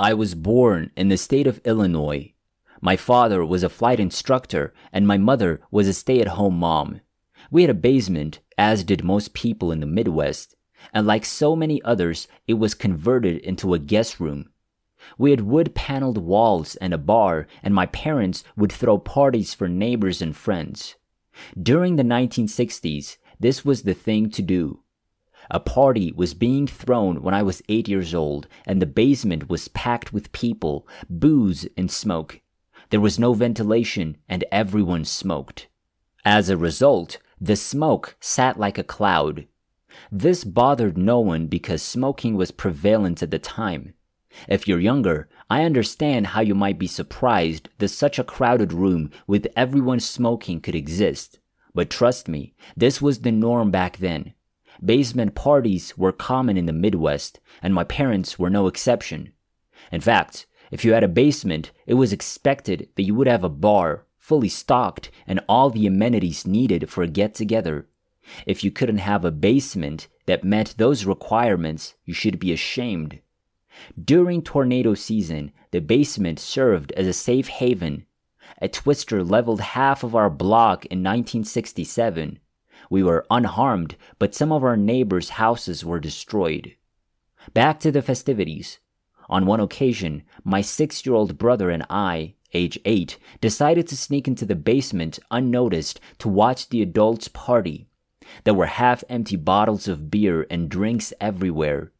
I was born in the state of Illinois. My father was a flight instructor and my mother was a stay at home mom. We had a basement, as did most people in the Midwest, and like so many others, it was converted into a guest room. We had wood paneled walls and a bar, and my parents would throw parties for neighbors and friends. During the 1960s, this was the thing to do. A party was being thrown when I was eight years old, and the basement was packed with people, booze, and smoke. There was no ventilation, and everyone smoked. As a result, the smoke sat like a cloud. This bothered no one because smoking was prevalent at the time. If you're younger, I understand how you might be surprised that such a crowded room with everyone smoking could exist. But trust me, this was the norm back then. Basement parties were common in the Midwest, and my parents were no exception. In fact, if you had a basement, it was expected that you would have a bar, fully stocked, and all the amenities needed for a get together. If you couldn't have a basement that met those requirements, you should be ashamed. During tornado season, the basement served as a safe haven. A twister leveled half of our block in 1967. We were unharmed, but some of our neighbors' houses were destroyed. Back to the festivities. On one occasion, my six year old brother and I, age eight, decided to sneak into the basement unnoticed to watch the adults party. There were half empty bottles of beer and drinks everywhere.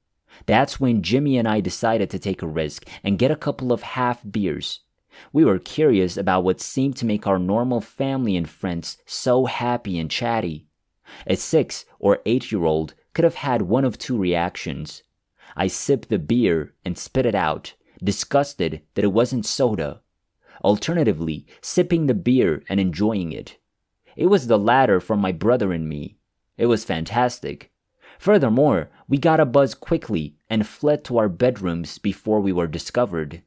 That's when Jimmy and I decided to take a risk and get a couple of half beers. We were curious about what seemed to make our normal family and friends so happy and chatty. A six or eight year old could have had one of two reactions. I sipped the beer and spit it out, disgusted that it wasn't soda. Alternatively, sipping the beer and enjoying it. It was the latter for my brother and me. It was fantastic. Furthermore, we got a buzz quickly and fled to our bedrooms before we were discovered.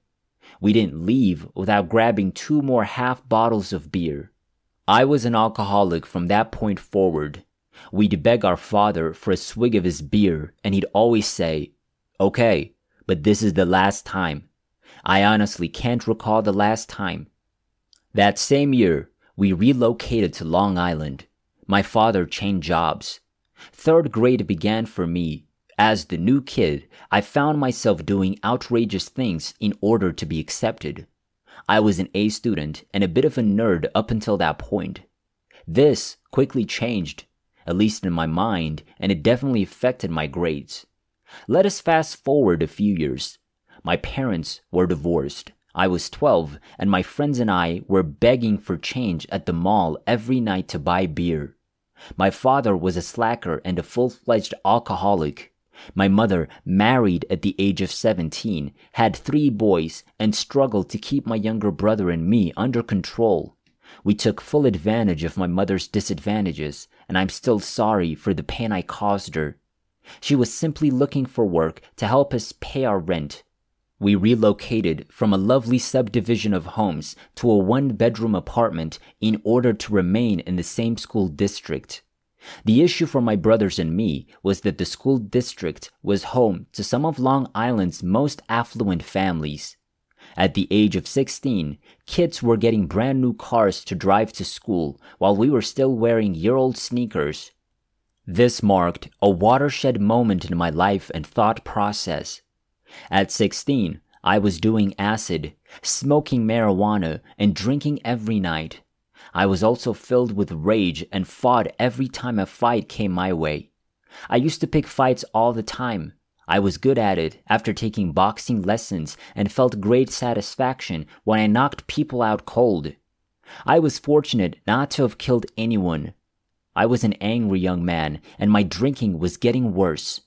We didn't leave without grabbing two more half bottles of beer. I was an alcoholic from that point forward. We'd beg our father for a swig of his beer, and he'd always say, Okay, but this is the last time. I honestly can't recall the last time. That same year, we relocated to Long Island. My father changed jobs. Third grade began for me. As the new kid, I found myself doing outrageous things in order to be accepted. I was an A student and a bit of a nerd up until that point. This quickly changed, at least in my mind, and it definitely affected my grades. Let us fast forward a few years. My parents were divorced. I was 12, and my friends and I were begging for change at the mall every night to buy beer. My father was a slacker and a full-fledged alcoholic. My mother, married at the age of 17, had three boys and struggled to keep my younger brother and me under control. We took full advantage of my mother's disadvantages, and I'm still sorry for the pain I caused her. She was simply looking for work to help us pay our rent. We relocated from a lovely subdivision of homes to a one bedroom apartment in order to remain in the same school district. The issue for my brothers and me was that the school district was home to some of Long Island's most affluent families. At the age of 16, kids were getting brand new cars to drive to school while we were still wearing year old sneakers. This marked a watershed moment in my life and thought process. At 16, I was doing acid, smoking marijuana, and drinking every night. I was also filled with rage and fought every time a fight came my way. I used to pick fights all the time. I was good at it after taking boxing lessons and felt great satisfaction when I knocked people out cold. I was fortunate not to have killed anyone. I was an angry young man and my drinking was getting worse.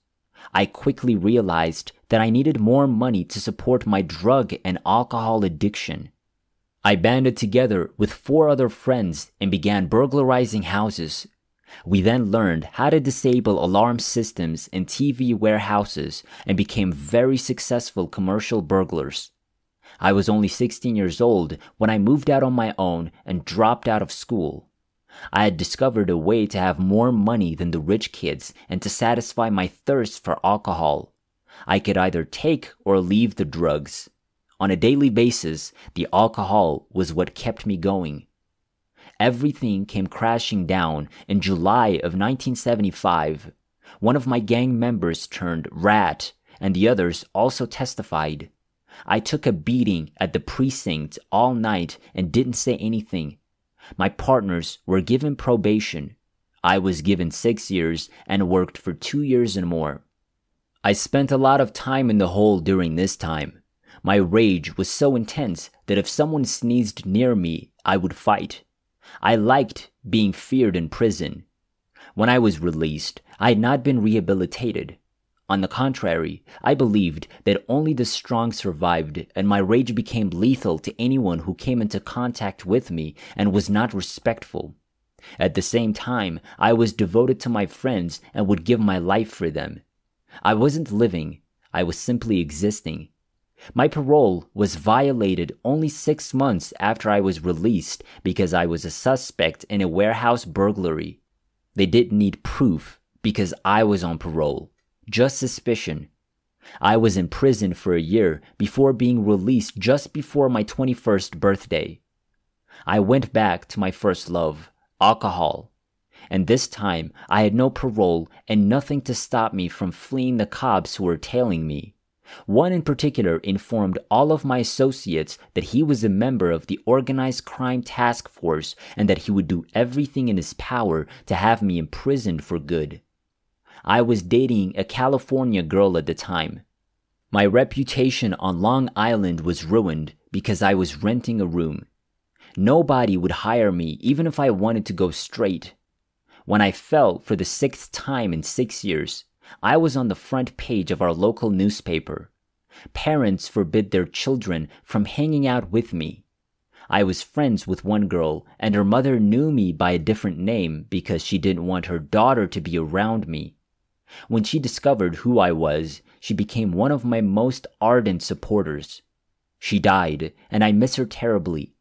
I quickly realized that I needed more money to support my drug and alcohol addiction. I banded together with four other friends and began burglarizing houses. We then learned how to disable alarm systems in TV warehouses and became very successful commercial burglars. I was only 16 years old when I moved out on my own and dropped out of school. I had discovered a way to have more money than the rich kids and to satisfy my thirst for alcohol. I could either take or leave the drugs. On a daily basis, the alcohol was what kept me going. Everything came crashing down in July of 1975. One of my gang members turned rat, and the others also testified. I took a beating at the precinct all night and didn't say anything. My partners were given probation. I was given six years and worked for two years and more. I spent a lot of time in the hole during this time. My rage was so intense that if someone sneezed near me, I would fight. I liked being feared in prison. When I was released, I had not been rehabilitated. On the contrary, I believed that only the strong survived, and my rage became lethal to anyone who came into contact with me and was not respectful. At the same time, I was devoted to my friends and would give my life for them. I wasn't living, I was simply existing. My parole was violated only six months after I was released because I was a suspect in a warehouse burglary. They didn't need proof because I was on parole, just suspicion. I was in prison for a year before being released just before my 21st birthday. I went back to my first love, alcohol. And this time I had no parole and nothing to stop me from fleeing the cops who were tailing me. One in particular informed all of my associates that he was a member of the organized crime task force and that he would do everything in his power to have me imprisoned for good. I was dating a California girl at the time. My reputation on Long Island was ruined because I was renting a room. Nobody would hire me even if I wanted to go straight. When I fell for the sixth time in six years, I was on the front page of our local newspaper. Parents forbid their children from hanging out with me. I was friends with one girl, and her mother knew me by a different name because she didn't want her daughter to be around me. When she discovered who I was, she became one of my most ardent supporters. She died, and I miss her terribly.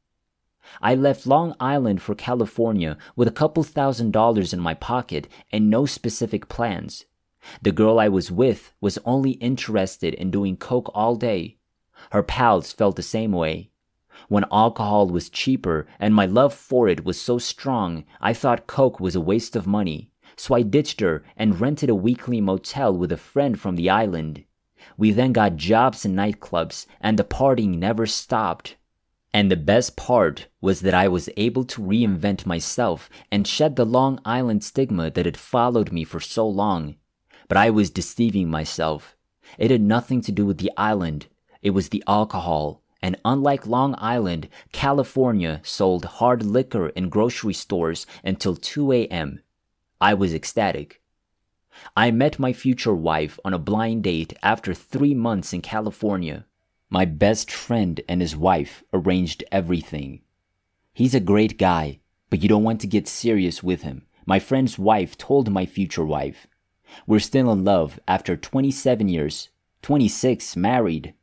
I left Long Island for California with a couple thousand dollars in my pocket and no specific plans. The girl I was with was only interested in doing coke all day. Her pals felt the same way. When alcohol was cheaper and my love for it was so strong, I thought coke was a waste of money. So I ditched her and rented a weekly motel with a friend from the island. We then got jobs in nightclubs and the partying never stopped. And the best part was that I was able to reinvent myself and shed the Long Island stigma that had followed me for so long. But I was deceiving myself. It had nothing to do with the island. It was the alcohol. And unlike Long Island, California sold hard liquor in grocery stores until 2 a.m. I was ecstatic. I met my future wife on a blind date after three months in California. My best friend and his wife arranged everything. He's a great guy, but you don't want to get serious with him. My friend's wife told my future wife. We're still in love after 27 years, 26 married.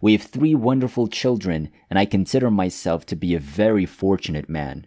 We have three wonderful children, and I consider myself to be a very fortunate man.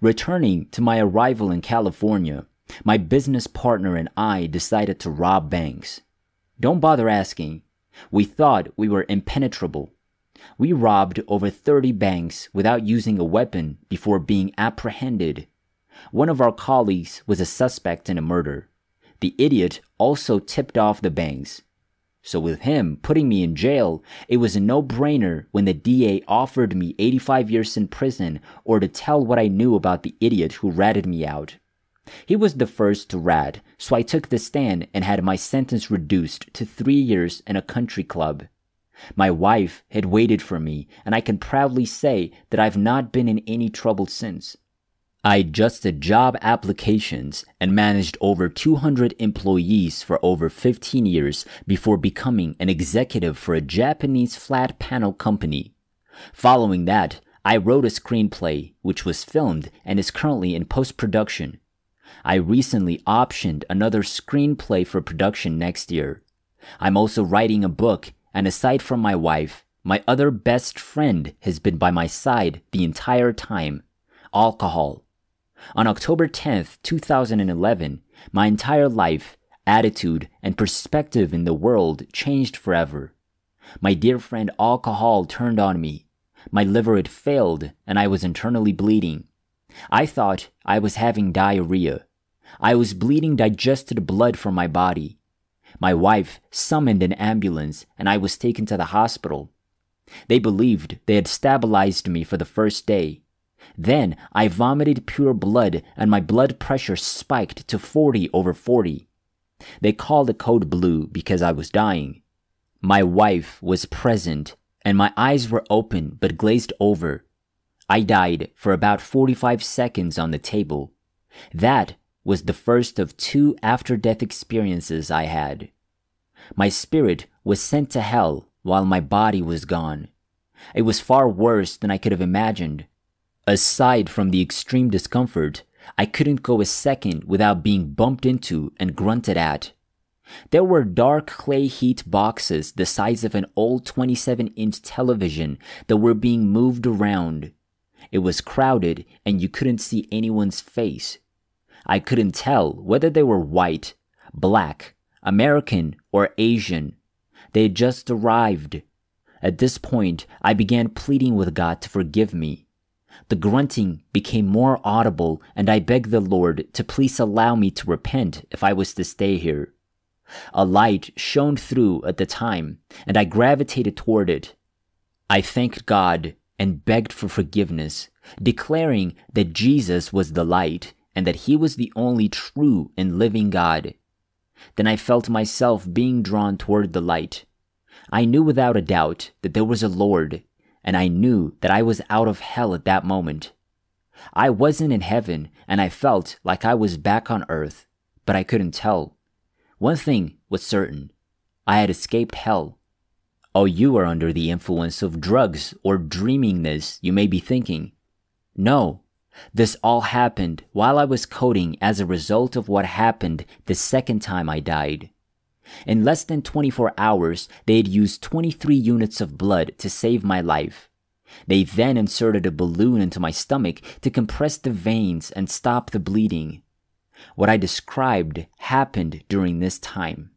Returning to my arrival in California, my business partner and I decided to rob banks. Don't bother asking. We thought we were impenetrable. We robbed over 30 banks without using a weapon before being apprehended. One of our colleagues was a suspect in a murder. The idiot also tipped off the banks. So with him putting me in jail, it was a no-brainer when the DA offered me 85 years in prison or to tell what I knew about the idiot who ratted me out. He was the first to rat, so I took the stand and had my sentence reduced to three years in a country club. My wife had waited for me, and I can proudly say that I've not been in any trouble since. I adjusted job applications and managed over 200 employees for over 15 years before becoming an executive for a Japanese flat panel company. Following that, I wrote a screenplay, which was filmed and is currently in post production. I recently optioned another screenplay for production next year. I'm also writing a book, and aside from my wife, my other best friend has been by my side the entire time alcohol. On October 10th, 2011, my entire life, attitude, and perspective in the world changed forever. My dear friend alcohol turned on me. My liver had failed and I was internally bleeding. I thought I was having diarrhea. I was bleeding digested blood from my body. My wife summoned an ambulance and I was taken to the hospital. They believed they had stabilized me for the first day. Then I vomited pure blood and my blood pressure spiked to 40 over 40. They called the code blue because I was dying. My wife was present and my eyes were open but glazed over. I died for about 45 seconds on the table. That was the first of two after death experiences I had. My spirit was sent to hell while my body was gone. It was far worse than I could have imagined. Aside from the extreme discomfort, I couldn't go a second without being bumped into and grunted at. There were dark clay heat boxes the size of an old 27 inch television that were being moved around. It was crowded and you couldn't see anyone's face. I couldn't tell whether they were white, black, American, or Asian. They had just arrived. At this point, I began pleading with God to forgive me. The grunting became more audible, and I begged the Lord to please allow me to repent if I was to stay here. A light shone through at the time, and I gravitated toward it. I thanked God and begged for forgiveness, declaring that Jesus was the light and that he was the only true and living God. Then I felt myself being drawn toward the light. I knew without a doubt that there was a Lord and I knew that I was out of hell at that moment. I wasn't in heaven, and I felt like I was back on earth, but I couldn't tell. One thing was certain I had escaped hell. Oh, you are under the influence of drugs or dreaming this, you may be thinking. No, this all happened while I was coding as a result of what happened the second time I died. In less than 24 hours, they had used 23 units of blood to save my life. They then inserted a balloon into my stomach to compress the veins and stop the bleeding. What I described happened during this time.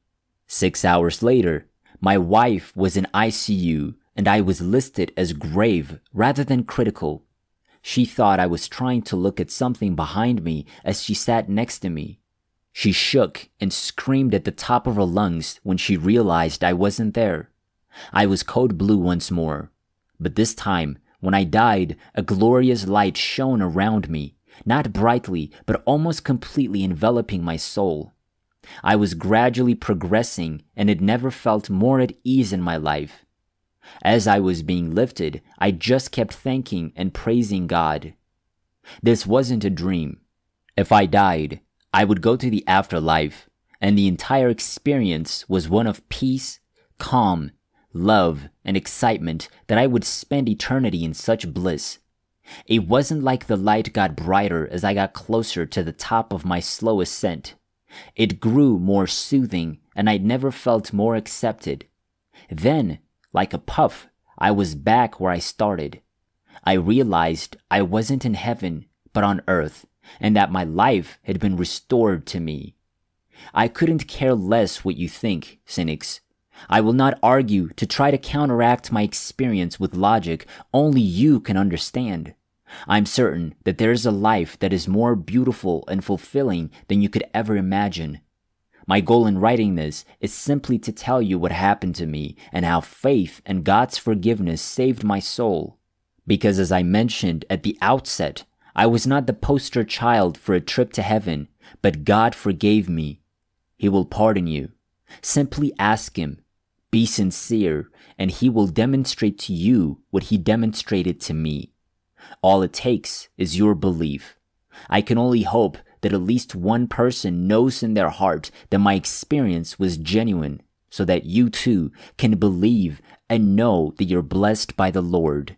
Six hours later, my wife was in ICU and I was listed as grave rather than critical. She thought I was trying to look at something behind me as she sat next to me. She shook and screamed at the top of her lungs when she realized I wasn't there. I was code blue once more. But this time, when I died, a glorious light shone around me, not brightly, but almost completely enveloping my soul. I was gradually progressing and had never felt more at ease in my life. As I was being lifted, I just kept thanking and praising God. This wasn't a dream. If I died, I would go to the afterlife, and the entire experience was one of peace, calm, love, and excitement that I would spend eternity in such bliss. It wasn't like the light got brighter as I got closer to the top of my slow ascent. It grew more soothing, and I'd never felt more accepted. Then, like a puff, I was back where I started. I realized I wasn't in heaven, but on earth, and that my life had been restored to me. I couldn't care less what you think, cynics. I will not argue to try to counteract my experience with logic only you can understand. I'm certain that there is a life that is more beautiful and fulfilling than you could ever imagine. My goal in writing this is simply to tell you what happened to me and how faith and God's forgiveness saved my soul. Because as I mentioned at the outset, I was not the poster child for a trip to heaven, but God forgave me. He will pardon you. Simply ask Him. Be sincere, and He will demonstrate to you what He demonstrated to me. All it takes is your belief. I can only hope that at least one person knows in their heart that my experience was genuine so that you too can believe and know that you're blessed by the Lord.